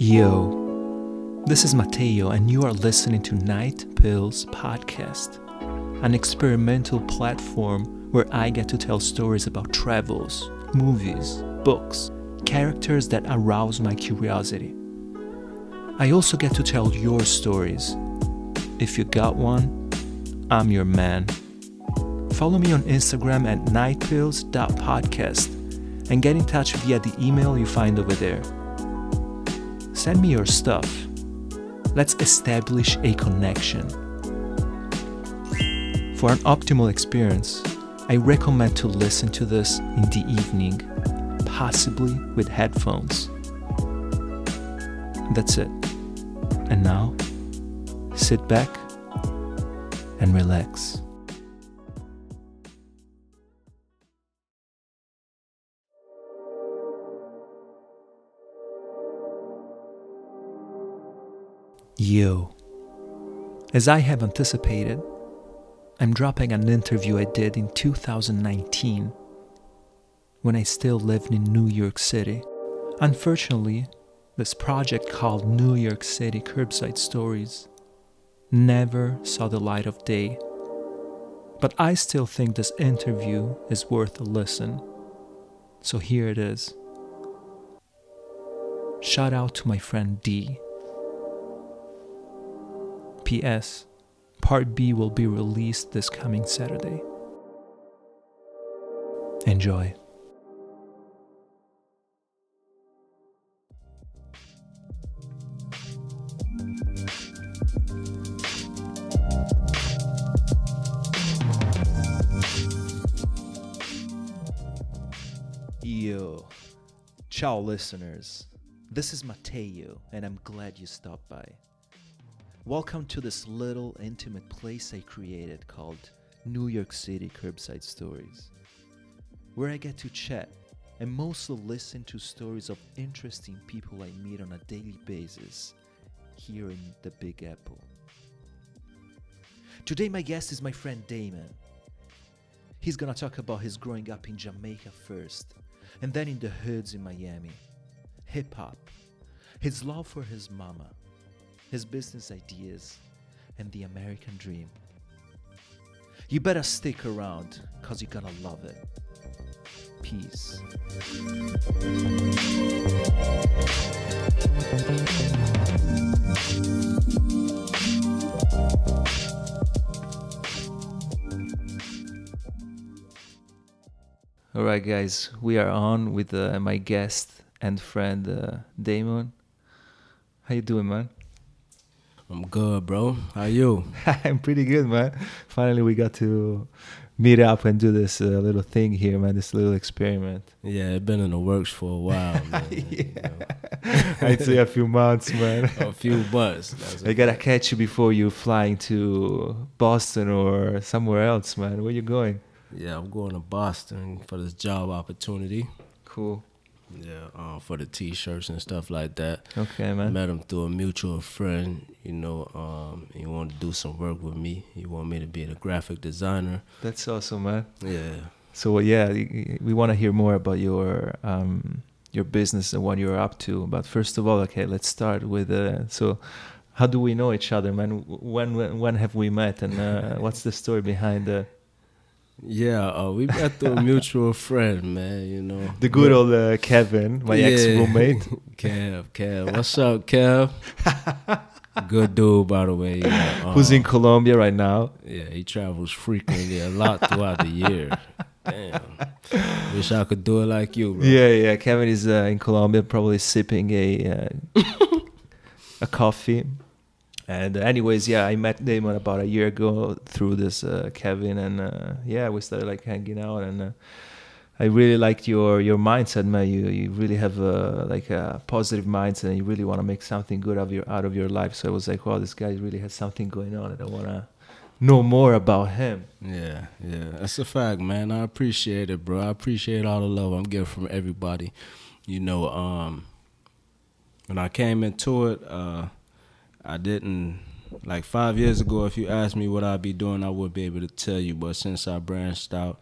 Yo, this is Mateo, and you are listening to Night Pills Podcast, an experimental platform where I get to tell stories about travels, movies, books, characters that arouse my curiosity. I also get to tell your stories. If you got one, I'm your man. Follow me on Instagram at nightpills.podcast and get in touch via the email you find over there. Send me your stuff. Let's establish a connection. For an optimal experience, I recommend to listen to this in the evening, possibly with headphones. That's it. And now, sit back and relax. Yo. As I have anticipated, I'm dropping an interview I did in 2019 when I still lived in New York City. Unfortunately, this project called New York City Curbside Stories never saw the light of day. But I still think this interview is worth a listen. So here it is. Shout out to my friend D. P.S. Part B will be released this coming Saturday. Enjoy. Yo. Ciao, listeners. This is Mateo, and I'm glad you stopped by. Welcome to this little intimate place I created called New York City Curbside Stories, where I get to chat and mostly listen to stories of interesting people I meet on a daily basis here in the Big Apple. Today, my guest is my friend Damon. He's gonna talk about his growing up in Jamaica first, and then in the hoods in Miami, hip hop, his love for his mama, his business ideas, and the American dream. You better stick around, cause you're gonna love it. Peace. All right, guys, we are on with uh, my guest and friend uh, Damon. How you doing, man? I'm good, bro. How are you? I'm pretty good, man. Finally, we got to meet up and do this uh, little thing here, man. This little experiment. Yeah, it's been in the works for a while, man. you I'd say a few months, man. a few months. I gotta catch you before you flying to Boston or somewhere else, man. Where you going? yeah, I'm going to Boston for this job opportunity. Cool. Yeah, uh, for the t-shirts and stuff like that. Okay, man. Met him through a mutual friend. You know, um, he wanted to do some work with me. He wanted me to be a graphic designer. That's awesome, man. Yeah. So yeah, we want to hear more about your um, your business and what you're up to. But first of all, okay, let's start with uh, so. How do we know each other, man? When when, when have we met, and uh, what's the story behind the Yeah, uh, we met through a mutual friend, man. You know, the good old uh, Kevin, my Yeah. ex roommate? Kev, Kev. What's up, Kev? Good dude, by the way. You know, who's in Colombia right now. Yeah, he travels frequently a lot throughout the year. Damn. Wish I could do it like you, bro. Yeah, yeah. Kevin is uh, in Colombia, probably sipping a uh, a coffee. And anyways, yeah, I met Damon about a year ago through this uh, Kevin, and uh, yeah, we started like hanging out, and uh, I really liked your your mindset, man. You you really have a, like a positive mindset, and you really want to make something good of your out of your life. So I was like, wow, this guy really has something going on, and I want to know more about him. Yeah, yeah. That's a fact, man. I appreciate it, bro. I appreciate all the love I'm getting from everybody. You know, um when I came into it, uh I didn't like five years ago if you asked me what I'd be doing, I would be able to tell you. But since I branched out,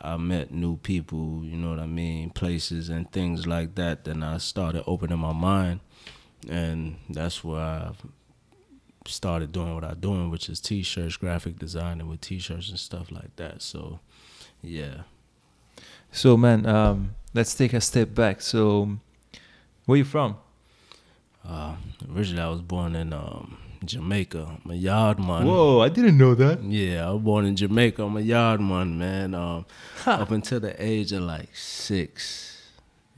I met new people, you know what I mean, places and things like that. Then I started opening my mind and that's where I started doing what I'm doing, which is t-shirts, graphic designing with t-shirts and stuff like that. So, yeah. So, man, um, let's take a step back. So, where you from? Uh, originally, I was born in um, Jamaica. I'm a yard man. Whoa, I didn't know that. Yeah, I was born in Jamaica. I'm a yard man, man. Um, up until the age of like six,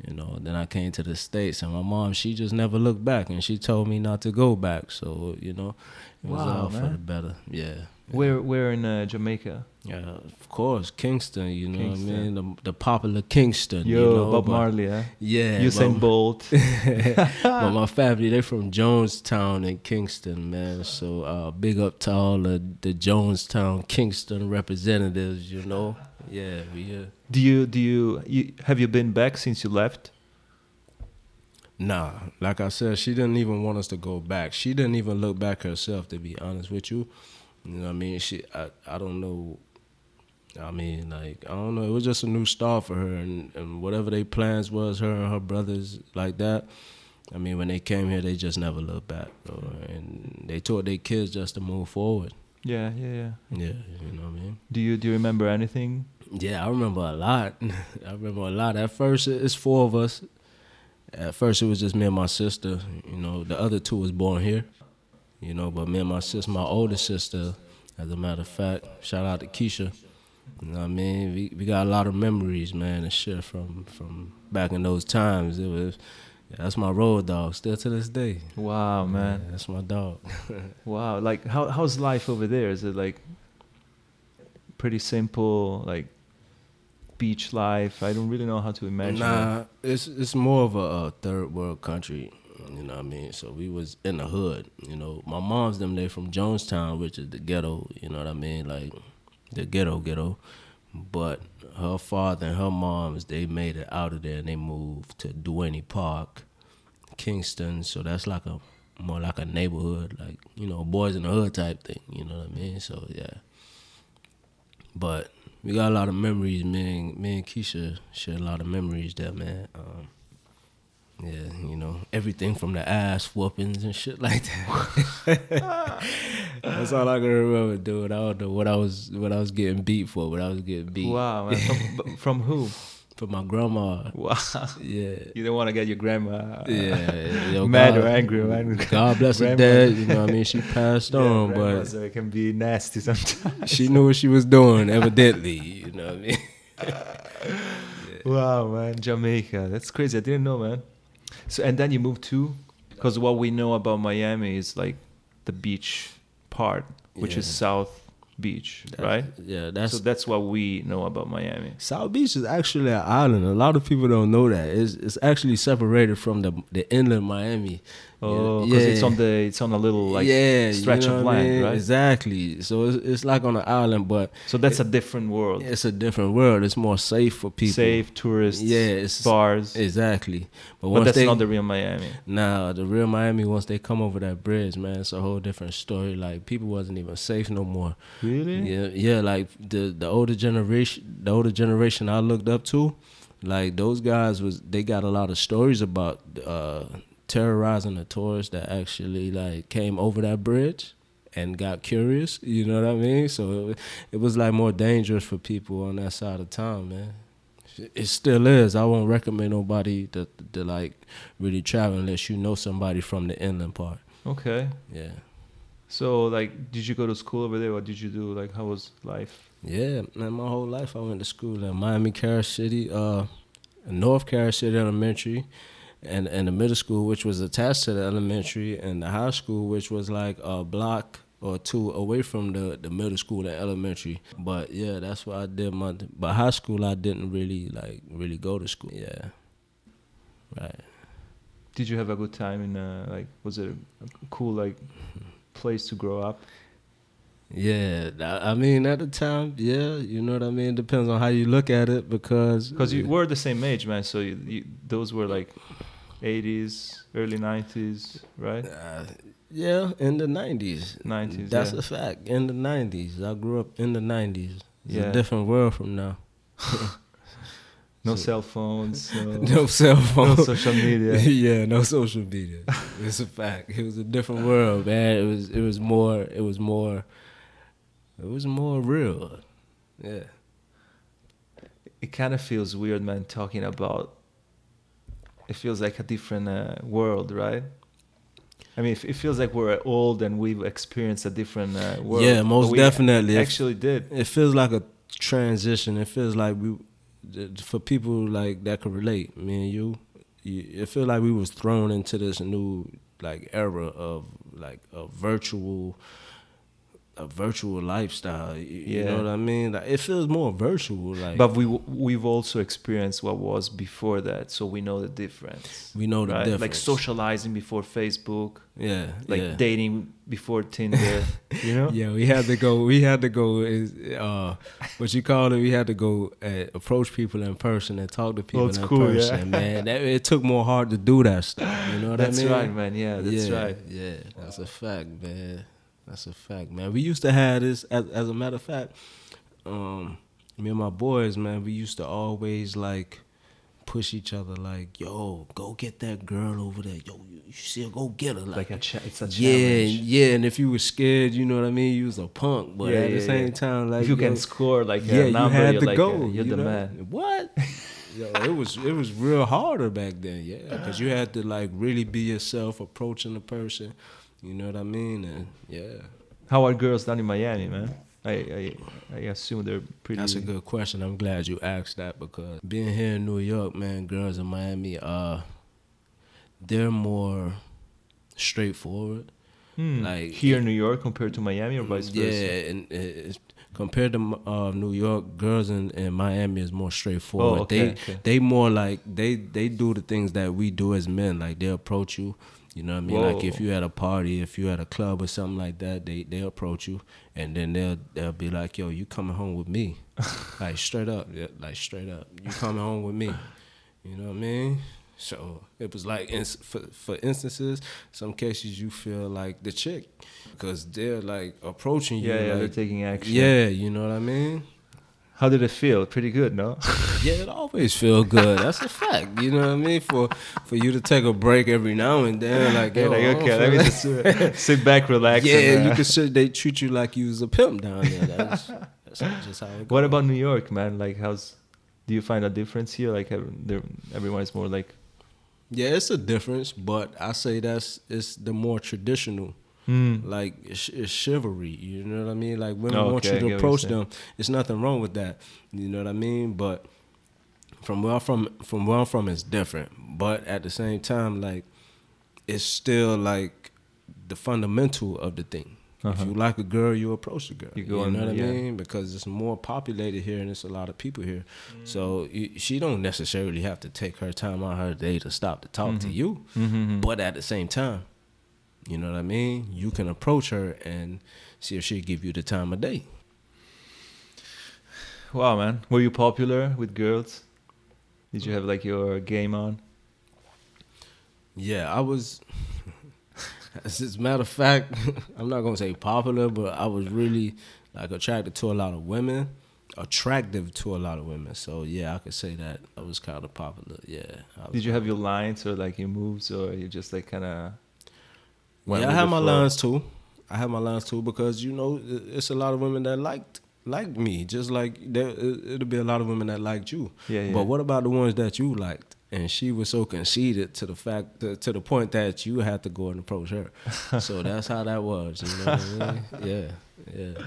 you know. Then I came to the states, and my mom, she just never looked back, and she told me not to go back. So, you know, it was Wow, all for the better. Yeah. Where, where in uh, Jamaica? Yeah, of course, Kingston. You know what I mean? The, the popular Kingston. Yo, you know, Bob Marley, huh? Yeah, Usain Bolt. but my family they from Jonestown and Kingston, man. So uh, big up to all the, the Jonestown, Kingston representatives. You know, yeah, we here. Do you do you, you have you been back since you left? Nah, like I said, she didn't even want us to go back. She didn't even look back herself, to be honest with you. You know what I mean? She, I, I don't know. I mean, like, I don't know. It was just a new start for her, and, and whatever they plans was, her and her brothers, like that. I mean, when they came here, they just never looked back, or, and they taught their kids just to move forward. Yeah, yeah, yeah. Yeah, you know what I mean. Do you do you remember anything? Yeah, I remember a lot. I remember a lot. At first, it's four of us. At first, it was just me and my sister. You know, the other two was born here. You know, but me and my sister, my older sister, as a matter of fact, shout out to Keisha. You know what I mean? We we got a lot of memories, man, and shit from from back in those times. It was that's my road dog, still to this day. Wow, man. Yeah, that's my dog. Wow. Like how how's life over there? Is it like pretty simple, like beach life? I don't really know how to imagine. it. Nah, it's it's more of a, uh third world country. You know what I mean? So we was in the hood. You know, my mom's them they from Jonestown, which is the ghetto. You know what I mean? Like the ghetto, ghetto. But her father and her mom's they made it out of there and they moved to Duhaney Park, Kingston. So that's like a more like a neighborhood, like you know, boys in the hood type thing. You know what I mean? So yeah. But we got a lot of memories. Me and me and Keisha share a lot of memories there, man. Um, yeah, you know everything from the ass whoopings and shit like that. That's all I can remember, dude. I don't know what I was what I was getting beat for, but I was getting beat Wow, man. From, from who? for my grandma. Wow. Yeah. You don't want to get your grandma Yeah, yo, mad God- or angry. God bless her dad. You know what I mean? She passed on, but uh, it can be nasty sometimes. she knew what she was doing, evidently. You know what I mean? Wow, man, Jamaica. That's crazy. I didn't know, man. So and then you moved to, because what we know about Miami is like the beach part, which is South Beach, right? Yeah, that's so that's what we know about Miami. South Beach is actually an island. A lot of people don't know that. It's it's actually separated from the the inland Miami. Oh, because it's on the it's on a little like yeah, you stretch know of what I land, mean? right? Exactly. So it's, it's like on an island, but So that's a different world. it's a different world. It's more safe for people. Safe tourists, Yeah, it's bars. exactly. But but that's they not the real Miami. Nah, the real Miami, once they come over that bridge, man, it's a whole different story. Like people wasn't even safe no more. Really? Yeah, yeah. Like the the older generation, the older generation I looked up to, like those guys was they got a lot of stories about uh, terrorizing the tourists that actually like came over that bridge and got curious. You know what I mean? So it, it was like more dangerous for people on that side of town, man. It still is. I won't recommend nobody to, to like really travel unless you know somebody from the inland part. Okay. Yeah. So like, did you go to school over there? What did you do? Like, how was life? Yeah, man, my whole life I went to school in Miami Carol City, uh, North Carol City Elementary, and and the middle school, which was attached to the elementary, and the high school, which was like a block or two away from the the middle school and elementary. But yeah, that's what I did. My but high school, I didn't really like really go to school. Yeah, right. Did you have a good time in uh, like? Was it a cool like place to grow up? Yeah, I mean at the time, yeah, you know what I mean. Depends on how you look at it, because Because you were the same age, man. So you, you, those were like 80s, early 90s, right? Uh, yeah, in the nineties. 90s, That's yeah. a fact. In the nineties, I grew up in the nineties. It's Yeah. a different world from now. No So- cell phones, no, no cell phones. no social media. yeah, no social media. it's a fact. It was a different world, man. It was it was more it was more it was more real. Yeah. It kind of feels weird, man, talking about. It feels like a different uh, world, right? I mean, it feels like we're old and we've experienced a different uh, world. Yeah, most definitely. Actually, did. It feels like a transition. It feels like we, for people like that could relate, me and you, it feels like we was thrown into this new like era of like a virtual a virtual lifestyle. You, yeah. you know what I mean? Like it feels more virtual. Like, but we we've also experienced what was before that, so we know the difference. We know the right? difference. Like socializing before Facebook. Yeah. Like yeah. dating before Tinder. you know? Yeah, we had to go. We had to go. Uh, what you call it? We had to go uh, approach people in person and talk to people in cool, person. Yeah. Man, that, it took more hard to do that stuff. You know what that's I mean? That's right, man. Yeah, that's yeah, right. Yeah, that's a fact, man. That's a fact, man. We used to have this, as, as a matter of fact, um, me and my boys, man, we used to always like push each other, like, "Yo, go get that girl over there. Yo, you, you see her, go get her." Like, like a, cha- it's a challenge. Yeah, yeah. And if you were scared, you know what I mean. You was a punk, but yeah, at yeah, the same yeah. time, like, if you yo, can score, like, yeah, number, you had to like go. A, you're you the know? man. What? Yo, it was it was real harder back then, yeah, because you had to like really be yourself, approaching the person. You know what I mean? And yeah. How are girls down in Miami, man? I, I I assume they're pretty. That's a good question. I'm glad you asked that because being here in New York, man, girls in Miami, uh, they're more straightforward. Hmm. Like here in New York compared to Miami or vice versa. Yeah, and compared to uh, New York, girls in, in Miami is more straightforward. Oh, okay, they okay. they more like they they do the things that we do as men. Like they approach you you know what I mean? Whoa. Like if you at a party, if you at a club or something like that, they they approach you and then they'll they'll be like, "Yo, you coming home with me?" like straight up, yeah, like straight up, you coming home with me? You know what I mean? So it was like, for for instances, some cases you feel like the chick because they're like approaching you. Yeah, yeah, like, they're taking action. Yeah, you know what I mean. How did it feel? Pretty good, no? yeah, it always feel good. That's a fact. You know what I mean? For for you to take a break every now and then, like, yeah, like okay, let me just sit back, relax. Yeah, and, uh, you can sit. They treat you like you was a pimp down there. That's, that's just how it goes. What about New York, man? Like, how's? Do you find a difference here? Like, everyone is more like. Yeah, it's a difference, but I say that's it's the more traditional Mm. Like it's, it's, chivalry, you know what I mean? Like women oh, want you to approach them. It's nothing wrong with that, you know what I mean? But from where I'm from, from where I'm from, it's different. But at the same time, like it's still like the fundamental of the thing. Uh-huh. If you like a girl, you approach the girl. You, go you know what yeah. I mean? Because it's more populated here, and it's a lot of people here. Mm. So she don't necessarily have to take her time on her day to stop to talk mm-hmm. to you. Mm-hmm. But at the same time, you know what I mean? You can approach her and see if she'll give you the time of day. Wow, man. Were you popular with girls? Did you have like your game on? Yeah, I was. As a matter of fact, I'm not gonna say popular, but I was really like attracted to a lot of women, attractive to a lot of women. So yeah, I could say that I was kind of popular. Yeah. Did you have your lines or like your moves, or you just like kind of yeah, I have my lines too. I have my lines too because you know it's a lot of women that liked like me, just like there it'll be a lot of women that liked you. Yeah, yeah. But what about the ones that you liked? And she was so conceited to the fact to, to the point that you had to go and approach her. so that's how that was. You know what I mean? Yeah, yeah.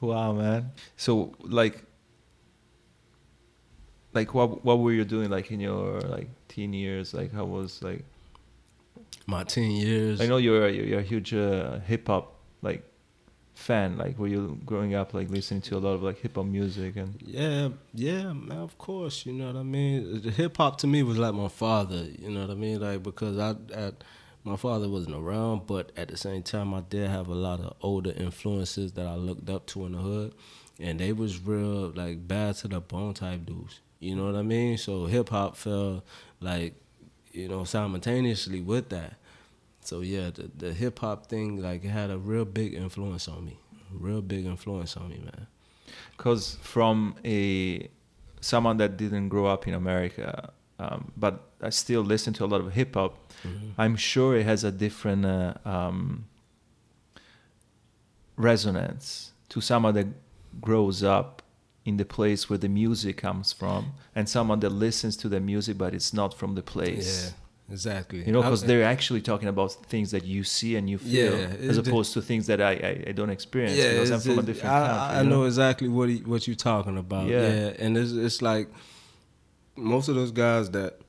Wow, man. So like, like what what were you doing like in your like teen years? Like how was like my teen years. I know you're you're a huge uh, hip hop like fan. Like, were you growing up like listening to a lot of like hip hop music and? Yeah, yeah, man. Of course, you know what I mean. The hip hop to me was like my father. You know what I mean, like because I, I my father wasn't around, but at the same time, I did have a lot of older influences that I looked up to in the hood, and they was real like bad to the bone type dudes. You know what I mean? So hip hop felt like you know, simultaneously with that. So yeah, the, the hip hop thing like it had a real big influence on me, real big influence on me, man. Cause from a someone that didn't grow up in America, um, but I still listen to a lot of hip hop. I'm sure it has a different uh, um, resonance to someone that grows up in the place where the music comes from, and someone that listens to the music but it's not from the place. Yeah, exactly. You know, because they're actually talking about things that you see and you feel, Yeah, as opposed to things that I, I, I don't experience because I'm from a different I, country. I you know exactly what he, what you're talking about. Yeah. Yeah, and it's it's like most of those guys that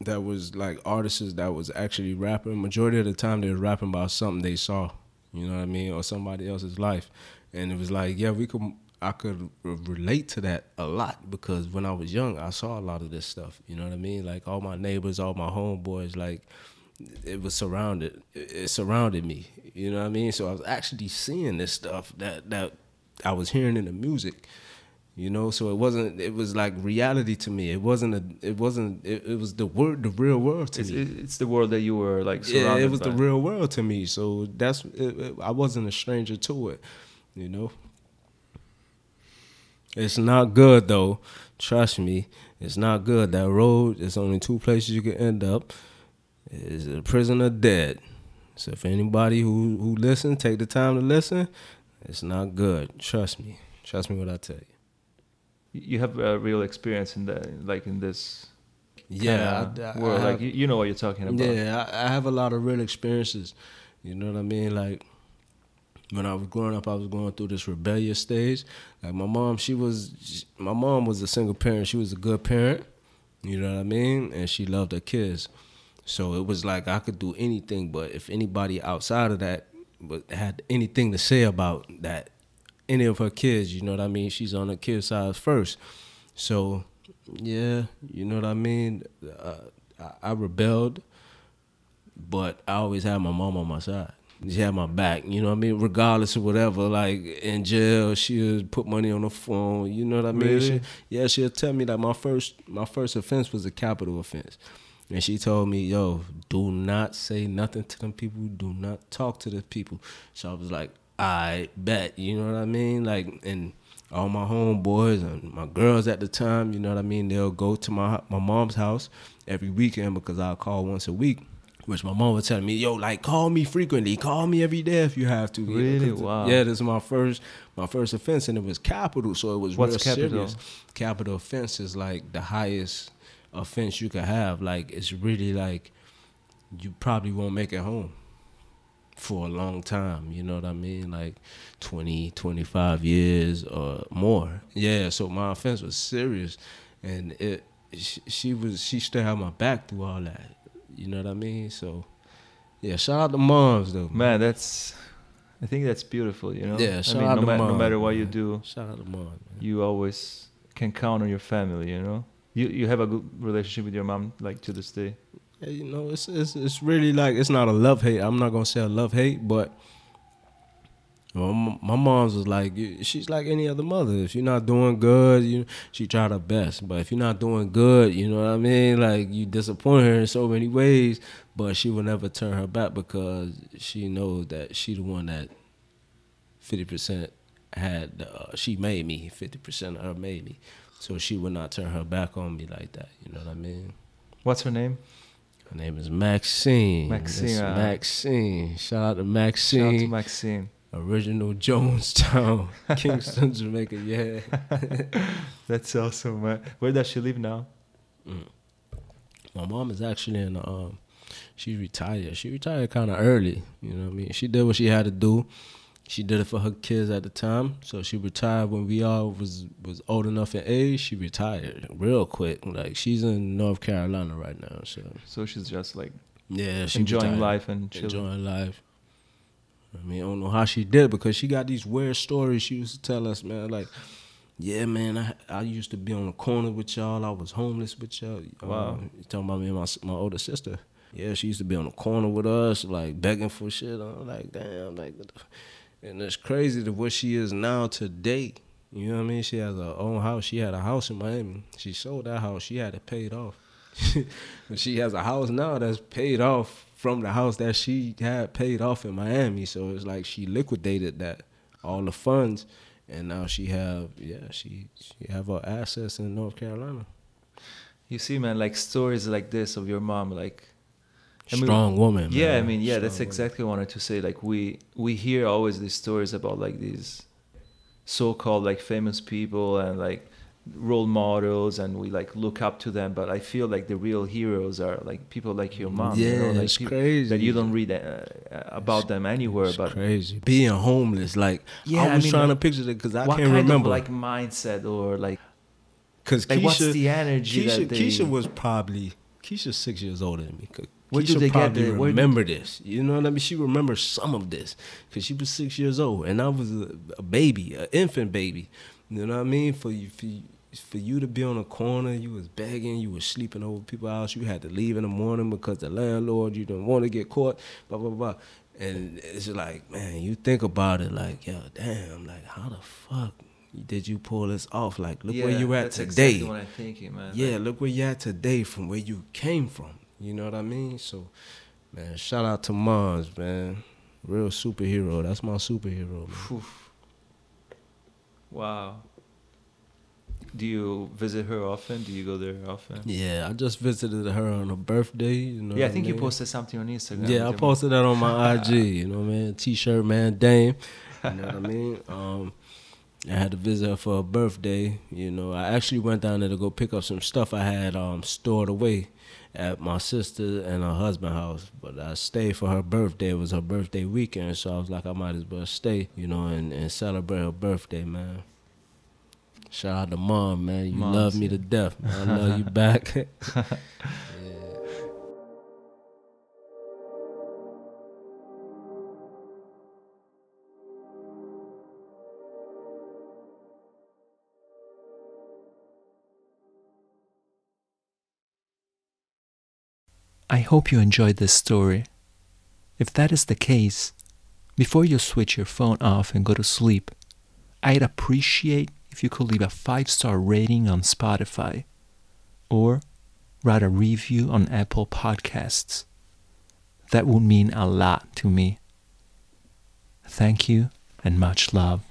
that was like artists that was actually rapping. Majority of the time, they were rapping about something they saw. You know what I mean, or somebody else's life, and it was like, yeah, we could. I could relate to that a lot because when I was young, I saw a lot of this stuff. You know what I mean? Like all my neighbors, all my homeboys, like it was surrounded it it surrounded me you know what i mean so i was actually seeing this stuff that that i was hearing in the music you know so it wasn't it was like reality to me it wasn't a it wasn't it, it was the word the real world to It's, me it's the world that you were like yeah it was by. the real world to me so that's it, it- i wasn't a stranger to it you know it's not good though trust me it's not good that road there's only two places you can end up is a prison or dead so if anybody who who listen take the time to listen it's not good trust me trust me what i tell you You have a real experience in the like in this yeah I- I world. have- like you, you know what you're talking about. Yeah, I, I have a lot of real experiences. You know what I mean? Like when I was growing up, I was going through this rebellious stage. Like my mom, she was my mom was a single parent. She was a good parent. You know what I mean? And she loved her kids. So it was like I could do anything, but if anybody outside of that had anything to say about that, any of her kids, you know what I mean? She's on her kid's side first. So yeah, you know what I mean? Uh, I, I rebelled, but I always had my mom on my side. She had my back, you know what I mean? Regardless of whatever, like in jail, she would put money on the phone, you know what I mean? Really? She, yeah, she'll tell me that my first my first offense was a capital offense. And she told me, yo, do not say nothing to them people, do not talk to the people. So I was like, I bet, you know what I mean? Like and all my homeboys and my girls at the time, you know what I mean, they'll go to my my mom's house every weekend because I'll call once a week. Which my mom would tell me, yo, like call me frequently, call me every day if you have to. Yeah, Really? Wow. Yeah, this is my first my first offense, and it was capital, so it was What's real capital? serious. Capital offense is like the highest offense you could have. Like it's really like you probably won't make it home for a long time. You know what I mean? Like 20, 25 years or more. Yeah. So my offense was serious, and it she, she was she still had my back through all that. You know what I mean? So yeah. Shout out to moms though. Man, that's I think that's beautiful, you know? Yeah, I shout mean, out no, to ma- no matter what you do, Shout out to moms. Man. you always can count on your family, you know? You you have a good relationship with your mom like to this day. Yeah, you know, it's it's it's really like it's not a love hate. I'm not gonna say a love hate, but well, my mom's was like she's like any other mother. If you're not doing good, you she tried her best. But if you're not doing good, you know what I mean. Like you disappoint her in so many ways, but she will never turn her back because she knows that she the one that fifty percent had. Uh, she made me. Fifty percent of her made me. So she would not turn her back on me like that. You know what I mean. What's her name? Her name is Maxine. Maxine, uh, Maxine. Shout out to Maxine. Shout out to Maxine. Original Jonestown, Kingston, Jamaica. Yeah. That's awesome, man. Where does she live now? My mom is actually in. Um, she retired. She retired kind of early. You know what I mean? She did what she had to do. She did it for her kids at the time. So she retired when we all was was old enough in age. She retired real quick. Like she's in North Carolina right now. So So she's just like yeah, she enjoying retired. life and chilling. enjoying life. I mean, I don't know how she did it because she got these weird stories she used to tell us, man. Like, yeah, man, I I used to be on the corner with y'all. I was homeless with y'all. Wow. Um, you talking about me and my my older sister? Yeah, she used to be on the corner with us, like begging for shit. I'm like, damn, like, what the f-" and it's crazy to what she is now today. You know what I mean? She has her own house. She had a house in Miami. She sold that house. She had it paid off. she has a house now that's paid off from the house that she had paid off in Miami. So it's like she liquidated that all the funds, and now she have yeah she she have her assets in North Carolina. You see, man, like stories like this of your mom, like I mean, Strong woman. yeah, man. I mean, yeah, that's Strong woman. exactly what I wanted to say. Like we we hear always these stories about like these so-called like famous people and like role models, and we like look up to them. But I feel like the real heroes are like people like your mom. Yeah, you know, like it's peop- crazy. that you don't read uh, about them anywhere. It's but crazy. Being homeless, like Yeah, I I was mean, trying like, to picture it because I can't kind remember. of like mindset or like Because like Keisha, what's the energy Keisha, that they? Keisha was probably Keisha's six years older than me. Where Keisha they get probably the- where do- remember this? You know what I mean? She remembers some of this because she was six years old, and I was a, a baby, an infant baby. You know what I mean? For you, for you, for you to be on a corner, you was begging, you was sleeping over people's house, you had to leave in the morning because the landlord, you didn't want to get caught, blah blah blah. And it's like, man, you think about it, like, yo, damn, like, how the fuck did you pull this off? Like, look where Yeah, you at that's today. Exactly what I'm thinking, man. Yeah, Like, look where you're at today from where you came from. You know what I mean? So, man, shout out to Mars, man. Real superhero. That's my superhero, man. Wow. Do you visit her often? Do you go there often? Yeah, I just visited her on her birthday. You know Yeah, I think you mean? posted something on Instagram. Yeah, I posted that on my IG. You know, man. T-shirt, man. Dame. You know what I mean? Um, I had to visit her for her birthday. You know, I actually went down there to go pick up some stuff I had um stored away at my sister and her husband house. But I stayed for her birthday. It was her birthday weekend, so I was like, I might as well stay. You know, and, and celebrate her birthday, man. Shout out to mom, man. You Moms, love me yeah. to death. Man. I love you back. I hope you enjoyed this story. If that is the case, before you switch your phone off and go to sleep, I'd appreciate if you could leave a five star rating on Spotify or write a review on Apple Podcasts. That would mean a lot to me. Thank you and much love.